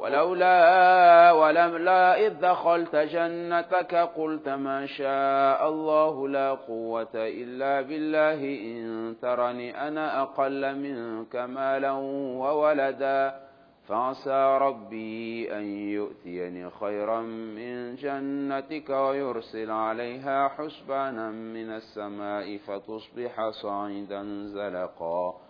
ولولا ولولا إذ دخلت جنتك قلت ما شاء الله لا قوة إلا بالله إن ترني أنا أقل منك مالا وولدا فعسى ربي أن يؤتيني خيرا من جنتك ويرسل عليها حسبانا من السماء فتصبح صعيدا زلقا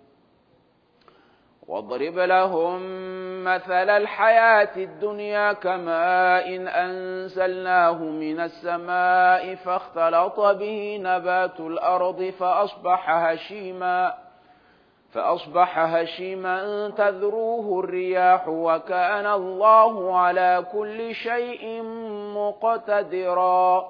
واضرب لهم مثل الحياة الدنيا كماء إن أنزلناه من السماء فاختلط به نبات الأرض فأصبح هشيما فأصبح هشيما تذروه الرياح وكان الله على كل شيء مقتدرا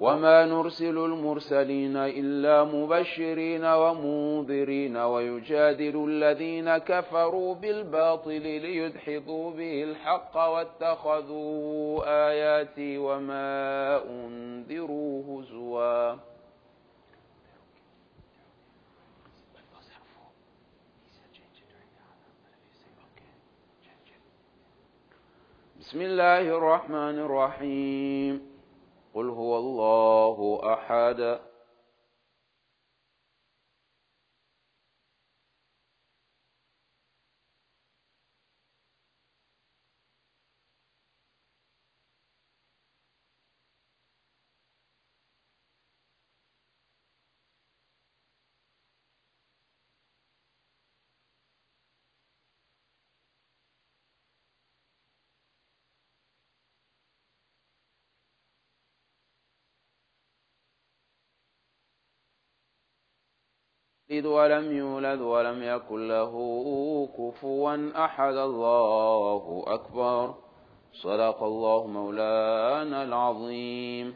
وما نرسل المرسلين إلا مبشرين ومنذرين ويجادل الذين كفروا بالباطل ليدحضوا به الحق واتخذوا آياتي وما أنذروا هزوا. بسم الله الرحمن الرحيم. قل هو الله أحد يلد ولم يولد ولم يكن له كفوا أحد. الله أكبر. صدق الله مولانا العظيم.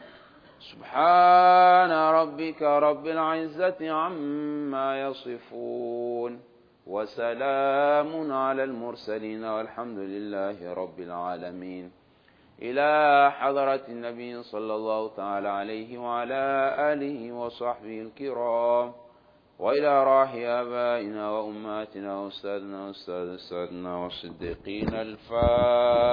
سبحان ربك رب العزة عما يصفون. وسلام على المرسلين والحمد لله رب العالمين. إلى حضرة النبي صلى الله تعالى عليه وعلى آله وصحبه الكرام. وإلى راح آبائنا وأمهاتنا وأستاذنا وأستاذ أستاذنا والصديقين الفاتحة.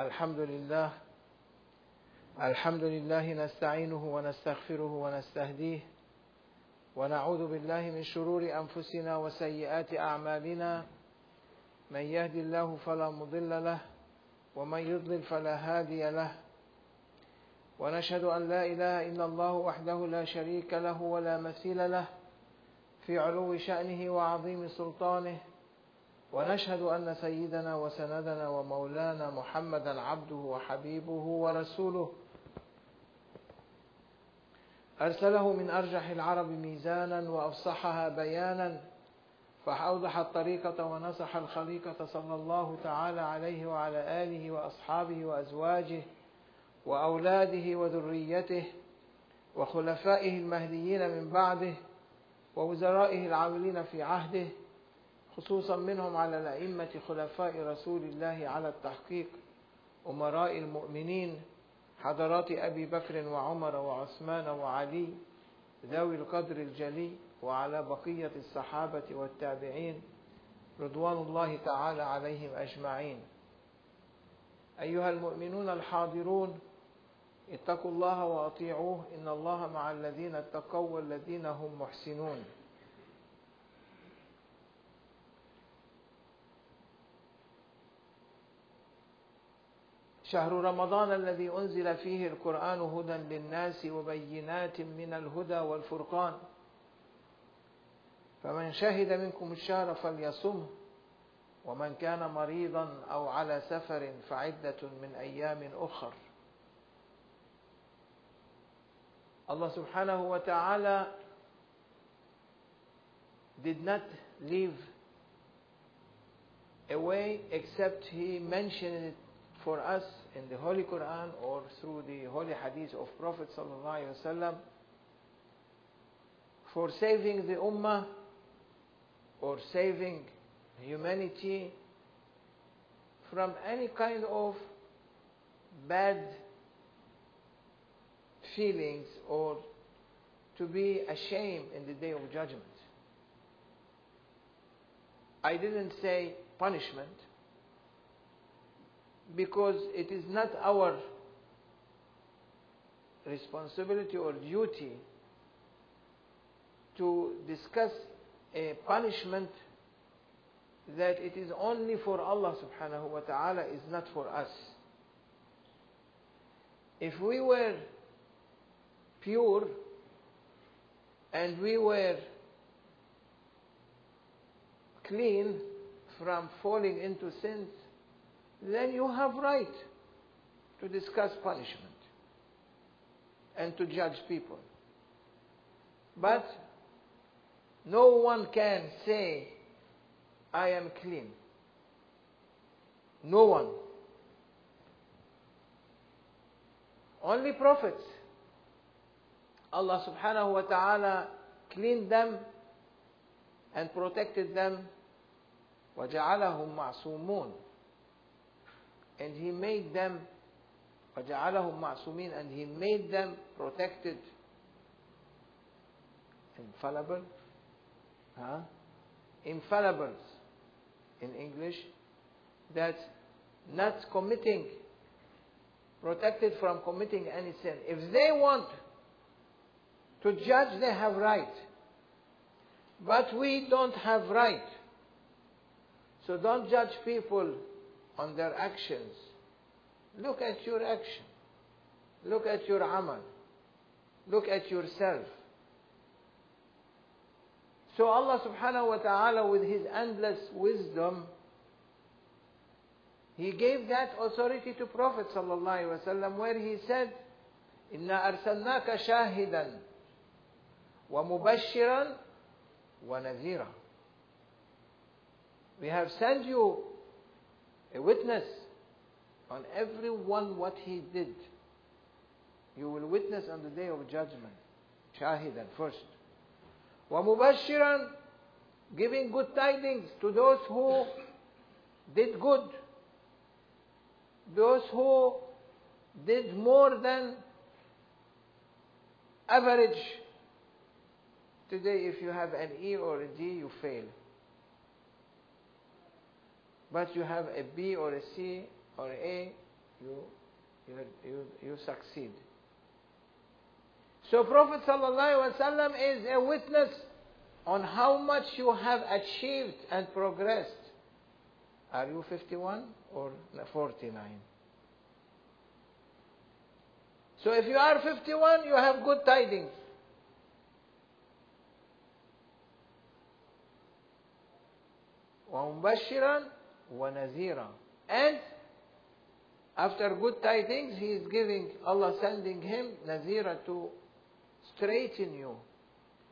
الحمد لله الحمد لله نستعينه ونستغفره ونستهديه ونعوذ بالله من شرور أنفسنا وسيئات أعمالنا. من يهدي الله فلا مضل له ومن يضلل فلا هادي له. ونشهد أن لا إله إلا الله وحده لا شريك له ولا مثيل له في علو شأنه وعظيم سلطانه. ونشهد أن سيدنا وسندنا ومولانا محمدا عبده وحبيبه ورسوله. أرسله من أرجح العرب ميزانا وأفصحها بيانا فأوضح الطريقة ونصح الخليقة صلى الله تعالى عليه وعلى آله وأصحابه وأزواجه وأولاده وذريته وخلفائه المهديين من بعده ووزرائه العاملين في عهده خصوصا منهم على الأئمة خلفاء رسول الله على التحقيق أمراء المؤمنين حضرات أبي بكر وعمر وعثمان وعلي ذوي القدر الجلي وعلى بقية الصحابة والتابعين رضوان الله تعالى عليهم أجمعين. أيها المؤمنون الحاضرون اتقوا الله وأطيعوه إن الله مع الذين اتقوا والذين هم محسنون. شهر رمضان الذي أنزل فيه القرآن هدى للناس وبينات من الهدى والفرقان. فمن شهد منكم الشهر فليصمه ومن كان مريضا أو على سفر فعدة من أيام أخر. Allah subhanahu wa ta'ala did not leave away except He mentioned it for us in the Holy Quran or through the Holy Hadith of Prophet wasallam for saving the Ummah or saving humanity from any kind of bad feelings or to be ashamed in the day of judgment. I didn't say punishment because it is not our responsibility or duty to discuss a punishment that it is only for Allah subhanahu wa ta'ala is not for us. If we were pure and we were clean from falling into sins, then you have right to discuss punishment and to judge people. But no one can say, I am clean. No one. Only prophets. Allah subhanahu wa ta'ala cleaned them and protected them. وَجَعَلَهُمْ مَعْصُومُونَ And He made them وَجَعَلَهُمْ مَعْصُومِينَ And He made them protected, infallible, huh? infallibles in English, that not committing, protected from committing any sin. If they want to judge, they have right. But we don't have right. So don't judge people on their actions. Look at your action. Look at your amal. Look at yourself. So Allah subhanahu wa ta'ala with His endless wisdom, He gave that authority to Prophet sallallahu alaihi wasallam where He said, إِنَّا أَرْسَلْنَاكَ شَاهِدًا وَمُبَشِّرًا وَنَذِيرًا We have sent you a witness on everyone what he did. You will witness on the day of judgment. Shahidan first. وَمُبَشِّرًا Giving good tidings to those who did good. Those who did more than average. Today if you have an E or a D you fail. But you have a B or a C or A, you, you, you, you succeed. So Prophet ﷺ is a witness on how much you have achieved and progressed. Are you 51 or 49? So if you are 51, you have good tidings. ومبشرا ونذيرا and after good tidings he is giving Allah sending him Nazira to straighten you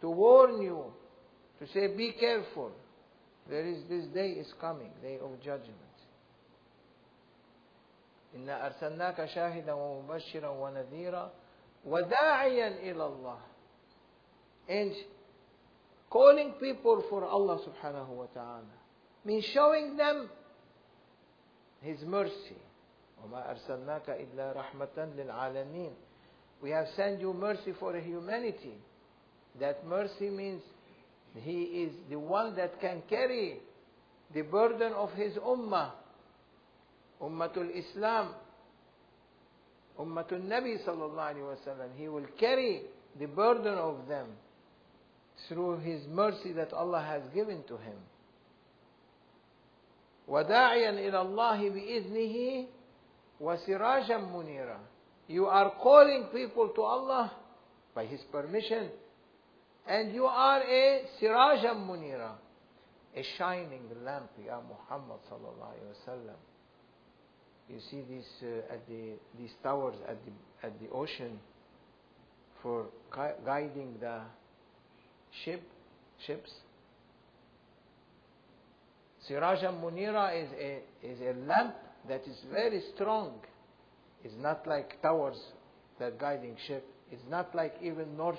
to warn you to say be careful there is this day is coming day of judgment إنا أرسلناك شاهدا ومبشرا ونذيرا وداعيا إلى الله and calling people for Allah subhanahu wa ta'ala means showing them His mercy. وَمَا أَرْسَلْنَاكَ إِلَّا رَحْمَةً لِلْعَالَمِينَ We have sent you mercy for humanity. That mercy means He is the one that can carry the burden of his ummah. Ummatul Islam. Ummatul Nabi sallallahu alayhi wasallam. He will carry the burden of them through his mercy that Allah has given to him. وداعيا إلى الله بإذنه وسراجا منيرا You are calling people to Allah by His permission and you are a siraja munira a shining lamp Ya Muhammad sallallahu alayhi wasallam you see these uh, at the these towers at the at the ocean for gui- guiding the ship ships Siraja Munira is a, is a lamp that is very strong. It's not like towers that guiding ship. It's not like even North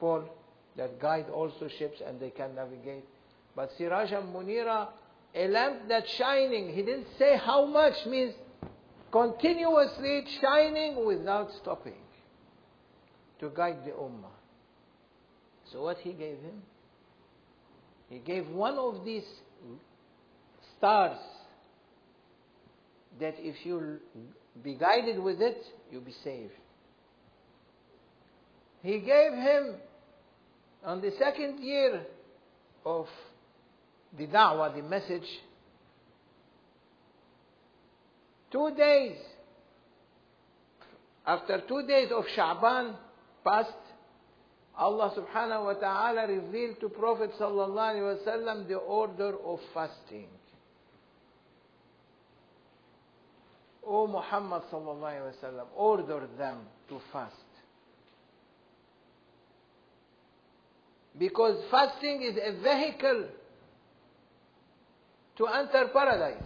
Pole that guide also ships and they can navigate. But Siraja Munira, a lamp that's shining. He didn't say how much means continuously shining without stopping to guide the ummah. So what he gave him? He gave one of these stars that if you be guided with it, you'll be saved. He gave him on the second year of the da'wah, the message, two days. After two days of Sha'ban passed, Allah subhanahu wa ta'ala revealed to Prophet sallallahu alaihi wasallam the order of fasting. O Muhammad sallallahu alaihi wasallam, order them to fast. Because fasting is a vehicle to enter paradise.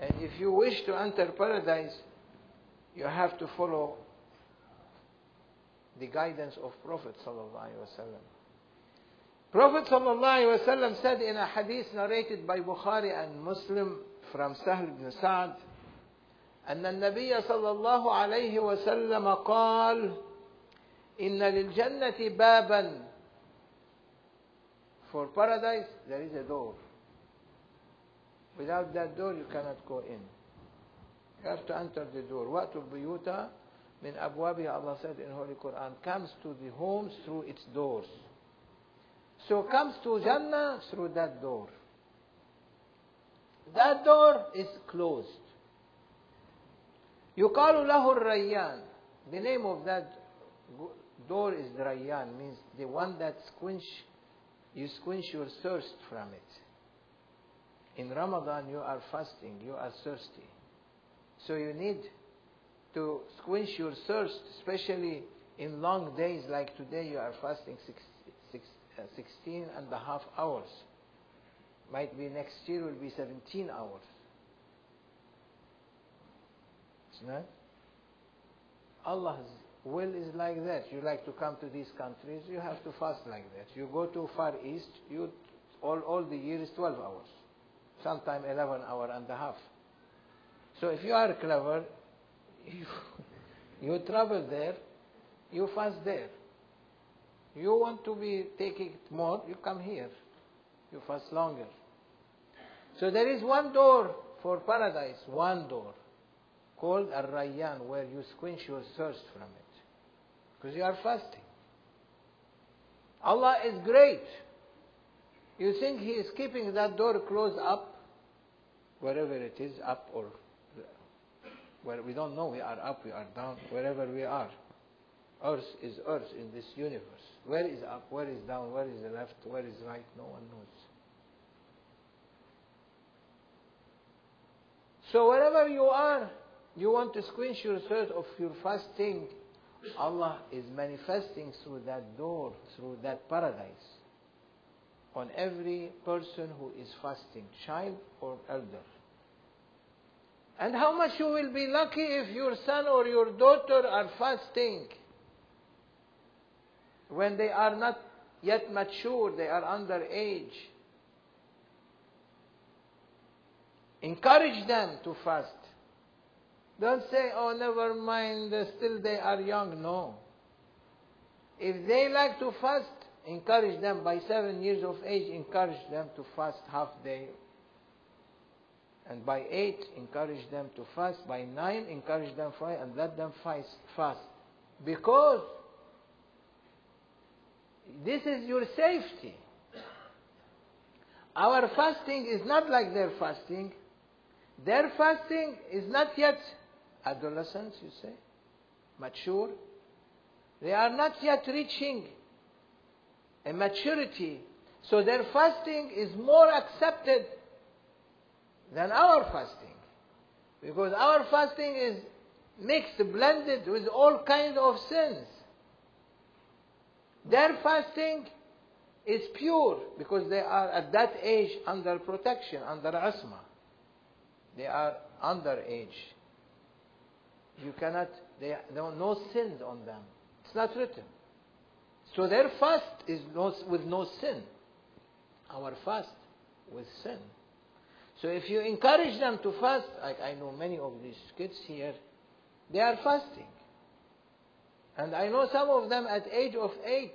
And if you wish to enter paradise, you have to follow the guidance of Prophet sallallahu. Prophet sallallahu said in a hadith narrated by Bukhari and Muslim from Sahl ibn Sa'd أن النبي صلى الله عليه وسلم قال إن للجنة بابا For paradise there is a door. Without that door you cannot go in. You have to enter the door. وَأْتُوا الْبُيُوتَ من أبوابها Allah said in Holy Quran comes to the homes through its doors. So comes to Jannah through that door. That door is closed. يقال له الريان. The name of that door is Rayyan, means the one that squinch, you squinch your thirst from it. In Ramadan you are fasting, you are thirsty. So you need to squinch your thirst, especially in long days like today you are fasting six, six, uh, 16 and a half hours. Might be next year will be 17 hours. It's not? Allah's will is like that. You like to come to these countries, you have to fast like that. You go to Far East, you all, all the year is 12 hours. Sometime 11 hour and a half. So if you are clever, you, you travel there, you fast there. You want to be taking more, you come here. You fast longer. So there is one door for paradise, one door, called Ar-Rayyan, where you quench your thirst from it. Because you are fasting. Allah is great. You think He is keeping that door closed up, wherever it is, up or where we don't know, we are up, we are down, wherever we are. Earth is earth in this universe. Where is up, where is down, where is left, where is right, no one knows. So wherever you are, you want to squinch your of your fasting, Allah is manifesting through that door, through that paradise, on every person who is fasting, child or elder. And how much you will be lucky if your son or your daughter are fasting when they are not yet mature, they are under age. Encourage them to fast. Don't say, oh, never mind, still they are young. No. If they like to fast, encourage them by seven years of age, encourage them to fast half day. And by eight, encourage them to fast. By nine, encourage them fast and let them fast. fast. Because this is your safety. Our fasting is not like their fasting. Their fasting is not yet adolescence, you say, mature. They are not yet reaching a maturity. So their fasting is more accepted than our fasting. Because our fasting is mixed, blended with all kinds of sins. Their fasting is pure because they are at that age under protection, under asma. They are under age. You cannot, they, there are no sins on them. It's not written. So their fast is no, with no sin. Our fast with sin. So if you encourage them to fast, like I know many of these kids here, they are fasting. And I know some of them at age of eight,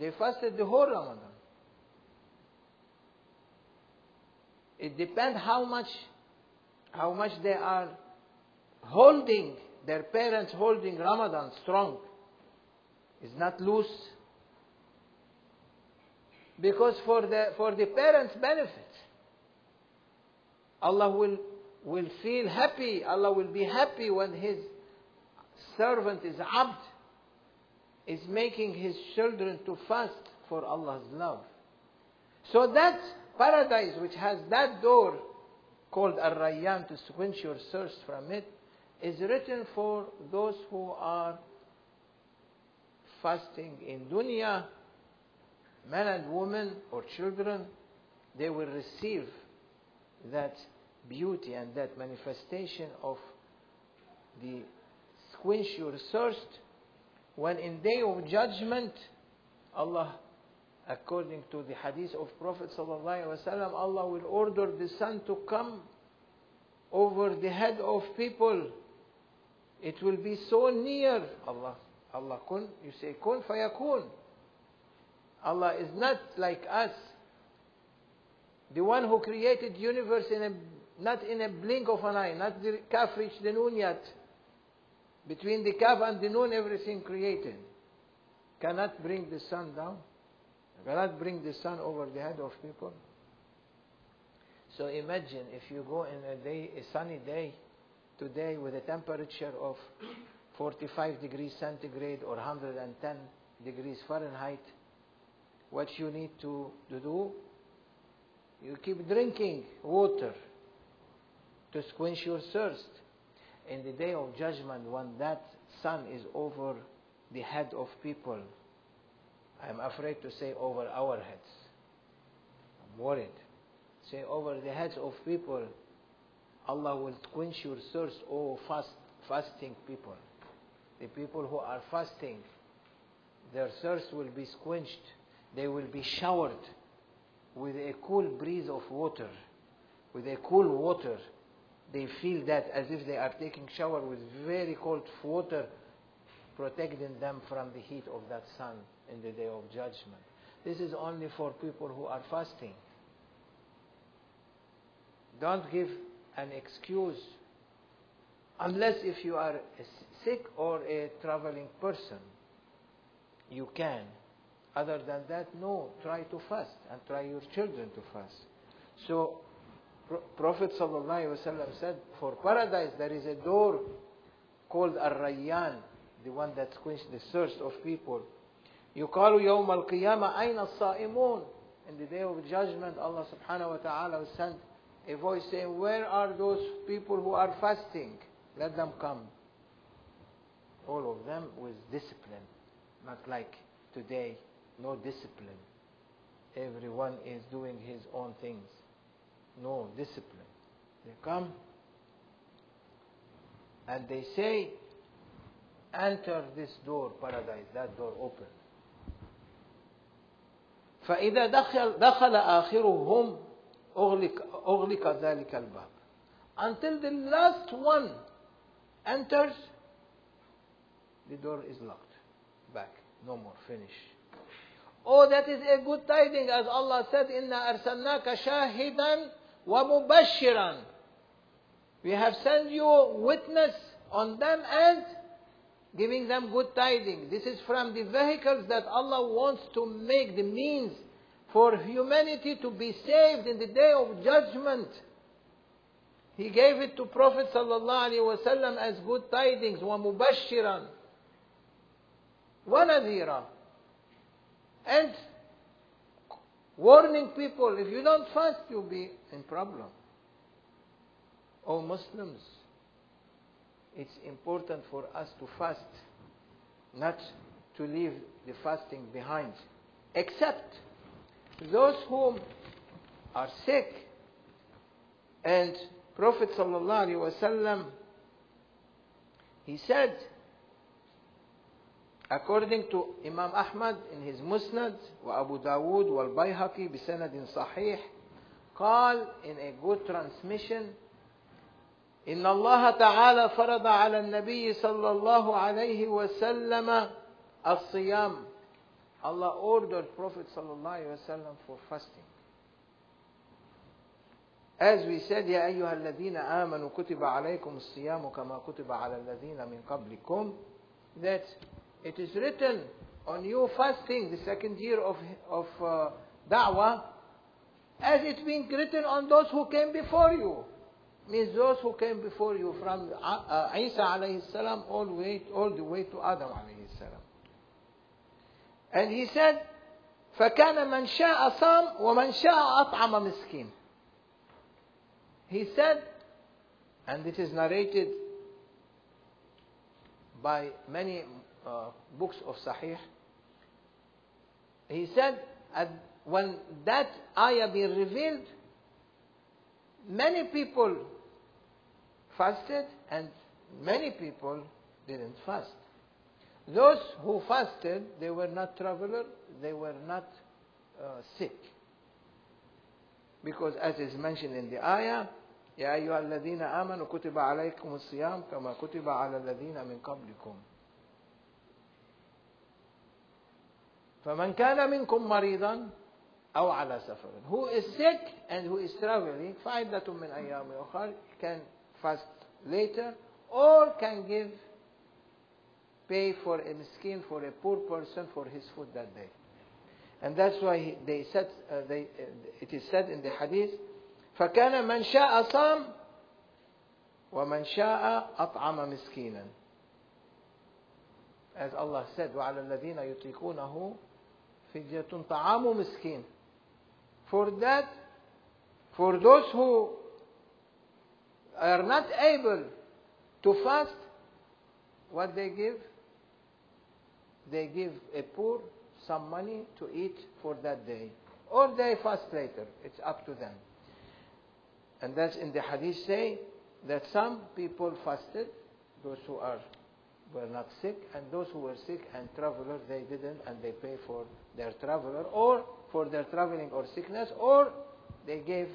they fasted the whole Ramadan. It depends how much, how much they are holding, their parents holding Ramadan strong. It's not loose. Because for the, for the parents' benefit, Allah will, will feel happy. Allah will be happy when His servant is abd, is making his children to fast for Allah's love. So that paradise which has that door called Ar-Rayyan to quench your thirst from it is written for those who are fasting in dunya, men and women or children, they will receive that beauty and that manifestation of the quench your thirst when in day of judgment Allah according to the hadith of Prophet ﷺ, Allah will order the sun to come over the head of people. It will be so near Allah. Allah kun, you say kun fayakun. Allah is not like us. The one who created universe in a, not in a blink of an eye, not the kaf reached the noon yet. Between the kaf and the noon, everything created. Cannot bring the sun down. Cannot bring the sun over the head of people. So imagine if you go in a day, a sunny day, today with a temperature of 45 degrees centigrade or 110 degrees Fahrenheit, what you need to, to do, you keep drinking water to quench your thirst. In the day of judgment, when that sun is over the head of people, I'm afraid to say over our heads. I'm worried. Say over the heads of people, Allah will quench your thirst, oh fast, fasting people. The people who are fasting, their thirst will be quenched. They will be showered with a cool breeze of water, with a cool water. They feel that as if they are taking shower with very cold water, protecting them from the heat of that sun in the day of judgment. This is only for people who are fasting. Don't give an excuse unless if you are sick or a traveling person. You can. Other than that, no. Try to fast and try your children to fast. So, Pro- Prophet ﷺ said, for paradise there is a door called Ar-Rayyan, the one that quenches the thirst of people. يقال يوم القيامة أين الصائمون In the day of judgment, Allah subhanahu wa ta'ala will send a voice saying, Where are those people who are fasting? Let them come. All of them with discipline. Not like today, no discipline. Everyone is doing his own things. No discipline. They come and they say, Enter this door, paradise, that door open. فإذا دخل, دخل آخرهم أغلق, أغلق ذلك الباب. Until the last one enters, the door is locked. Back. No more. Finish. Oh, that is a good tiding, as Allah said, إِنَّا أَرْسَلْنَاكَ شَاهِدًا وَمُبَشِّرًا We have sent you witness on them and giving them good tidings. This is from the vehicles that Allah wants to make the means for humanity to be saved in the day of judgment. He gave it to Prophet sallallahu alaihi wasallam as good tidings, وَمُبَشِّرًا وَنَذِيرًا and warning people if you don't fast you'll be in problem oh muslims it's important for us to fast not to leave the fasting behind except those whom are sick and prophet sallallahu alaihi wasallam he said according to Imam Ahmad in his Musnad وأبو داود والبيهقي بسند صحيح قال in a good transmission إن الله تعالى فرض على النبي صلى الله عليه وسلم الصيام Allah ordered Prophet صلى الله عليه وسلم for fasting As we said يا أيها الذين آمنوا كتب عليكم الصيام كما كتب على الذين من قبلكم that it is written on you fasting the second year of, of uh, da'wah as it's been written on those who came before you. Means those who came before you from uh, Isa alayhi salam all the way, all the way to Adam alayhi salam. And he said, فكان من شاء صام ومن شاء أطعم مسكين. He said, and it is narrated by many uh, books of Sahih, he said, when that ayah be revealed, many people fasted and many people didn't fast. Those who fasted, they were not traveler, they were not uh, sick. Because as is mentioned in the ayah, يا أيها الذين آمنوا كتب عليكم الصيام كما كتب على الذين من قبلكم فمن كان منكم مريضا أو على سفر who is sick and who is traveling فعدة من أيام أخرى can fast later or can give pay for a miskin for a poor person for his food that day and that's why he, they said uh, they, uh, it is said in the hadith فكان من شاء صام ومن شاء أطعم مسكينا as Allah said وعلى الذين يطيقونه فدية طعام مسكين for that for those who are not able to fast what they give? They give a poor some money to eat for that day. Or they fast later. It's up to them. And that's in the hadith say that some people fasted those who are were not sick and those who were sick and travelers they didn't and they pay for their traveler or for their traveling or sickness or they gave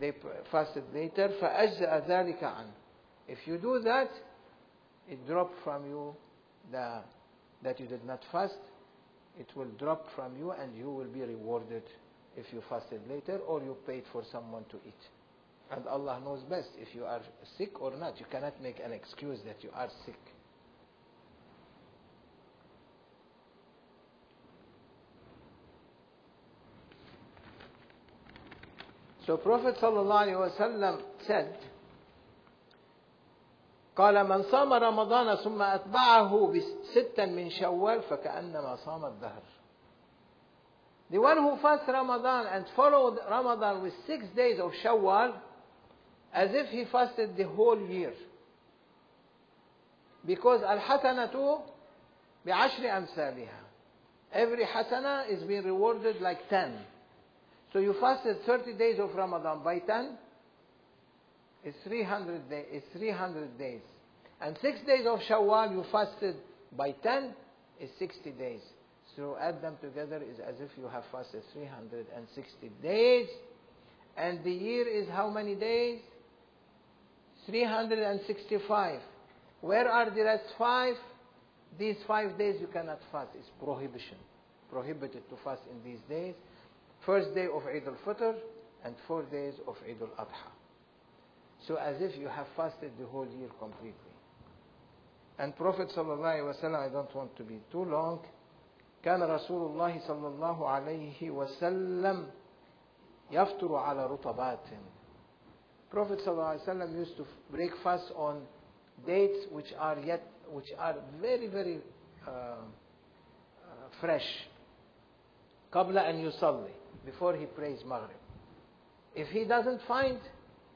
they fasted later فأجزأ ذلك عنه if you do that it drop from you the that you did not fast it will drop from you and you will be rewarded if you fasted later or you paid for someone to eat and Allah knows best if you are sick or not. You cannot make an excuse that you are sick. So Prophet ﷺ said, قال من صام رمضان ثم أتبعه ستا من شوال فكأنما صام الدهر. The one who fasts Ramadan and followed Ramadan with six days of Shawwal, as if he fasted the whole year. Because al-hasanatu bi'ashri amsalha. Every hasana is being rewarded like 10. So you fasted 30 days of Ramadan by 10, it's 300, day, it's 300 days. And 6 days of Shawwal you fasted by 10, it's 60 days. So add them together is as if you have fasted 360 days. And the year is how many days? 365. Where are the rest five? These five days you cannot fast. It's prohibition. prohibited to fast in these days. First day of Eid al-Fitr and four days of Eid al-Adha. So as if you have fasted the whole year completely. And Prophet sallallahu alaihi wasallam, I don't want to be too long, كان رسول الله صلى الله عليه وسلم يفطر على رطبات. Prophet صلى الله عليه وسلم used to break fast on dates which are yet, which are very very uh, uh, fresh. قبل أن يصلي before he prays Maghrib. If he doesn't find,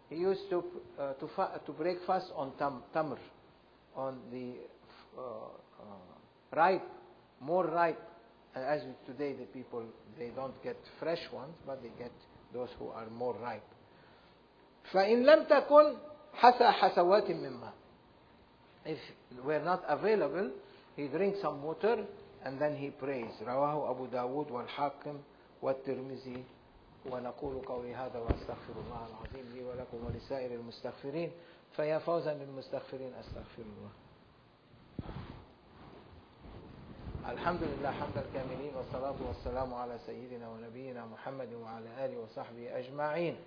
he used to uh, to, fa- to break fast on tam- tamr, on the uh, uh, ripe, more ripe. Uh, As with today, the people they don't get fresh ones, but they get those who are more ripe. فإن لم تكن حسى حسوات من ماء. If we're not available, he drinks some water and then he prays. رواه أبو داود والحاكم والترمذي ونقول قولي هذا واستغفر الله العظيم لي ولكم ولسائر المستغفرين فيا فوزا للمستغفرين أستغفر الله. الحمد لله حمد الكاملين والصلاة والسلام على سيدنا ونبينا محمد وعلى آله وصحبه أجمعين.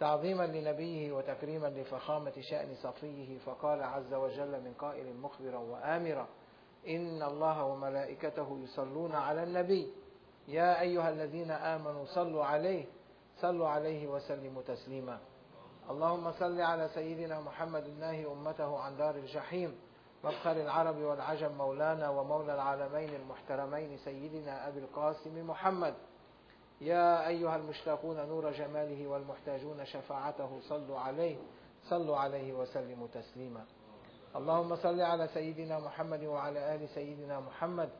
تعظيما لنبيه وتكريما لفخامة شأن صفيه فقال عز وجل من قائل مخبرا وآمرا إن الله وملائكته يصلون على النبي. يا أيها الذين آمنوا صلوا عليه صلوا عليه وسلموا تسليما. اللهم صل على سيدنا محمد الناهي أمته عن دار الجحيم مفخر العرب والعجم مولانا ومولى العالمين المحترمين سيدنا أبي القاسم محمد. يا أيها المشتاقون نور جماله والمحتاجون شفاعته صلوا عليه صلوا عليه وسلموا تسليما. اللهم صل على سيدنا محمد وعلى آل سيدنا محمد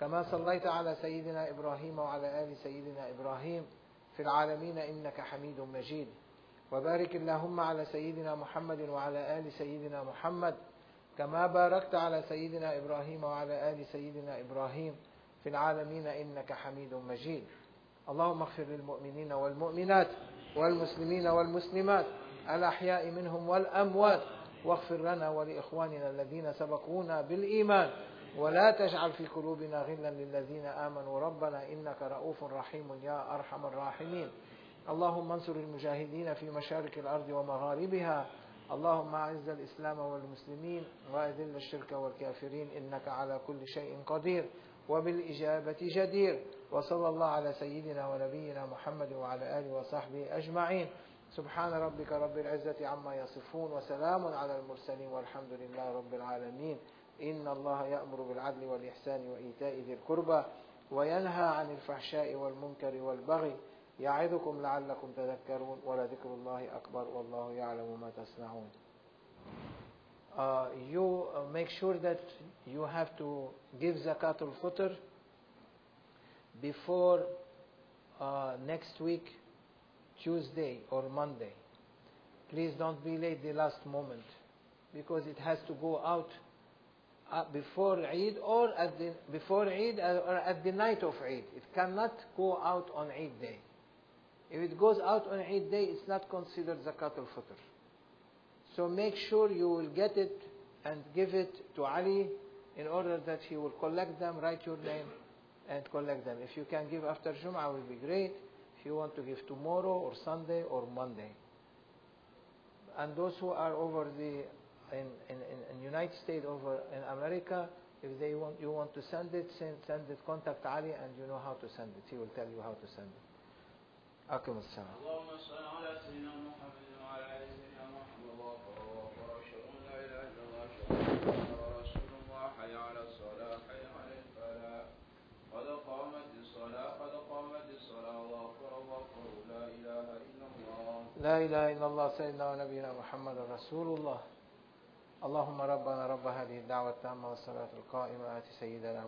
كما صليت على سيدنا إبراهيم وعلى آل سيدنا إبراهيم في العالمين إنك حميد مجيد. وبارك اللهم على سيدنا محمد وعلى آل سيدنا محمد كما باركت على سيدنا إبراهيم وعلى آل سيدنا إبراهيم في العالمين إنك حميد مجيد. اللهم اغفر للمؤمنين والمؤمنات والمسلمين والمسلمات الأحياء منهم والأموات واغفر لنا ولإخواننا الذين سبقونا بالإيمان. ولا تجعل في قلوبنا غلا للذين آمنوا. ربنا إنك رؤوف رحيم يا أرحم الراحمين. اللهم انصر المجاهدين في مشارق الأرض ومغاربها. اللهم أعز الإسلام والمسلمين. وأذل الشرك والكافرين. إنك على كل شيء قدير وبالإجابة جدير. وصلى الله على سيدنا ونبينا محمد وعلى آله وصحبه أجمعين. سبحان ربك رب العزة عما يصفون. وسلام على المرسلين والحمد لله رب العالمين. إن الله يأمر بالعدل والإحسان وإيتاء ذي القربى وينهى عن الفحشاء والمنكر والبغي يعظكم لعلكم تذكرون ولذكر الله أكبر والله يعلم ما تصنعون uh, you uh, make sure that you have to give zakat al-fitr before uh, next week Tuesday or Monday please don't be late the last moment because it has to go out uh, Uh, before Eid or at the before Eid uh, or at the night of Eid it cannot go out on Eid day if it goes out on Eid day, it's not considered zakat al-fitr. So make sure you will get it and give it to Ali in order that he will collect them, write your name and collect them. If you can give after Jum'ah, will be great. If you want to give tomorrow or Sunday or Monday. And those who are over the in, in, in United States, over in America, if they want you want to send it, send, send it, contact Ali and you know how to send it. He will tell you how to send it. أقم السلام اللهم صل على سيدنا محمد وعلى ال سيدنا محمد الله اكبر اشهد ان لا اله الا الله اشهد ان محمدا رسول الله حي على الصلاه حي على الفلاح قد قامت الصلاه قد قامت الصلاه الله اكبر الله اكبر لا اله الا الله لا إله إلا الله سيدنا ونبينا محمد رسول الله اللهم ربنا رب هذه الدعوة التامة والصلاة القائمة آت سيدنا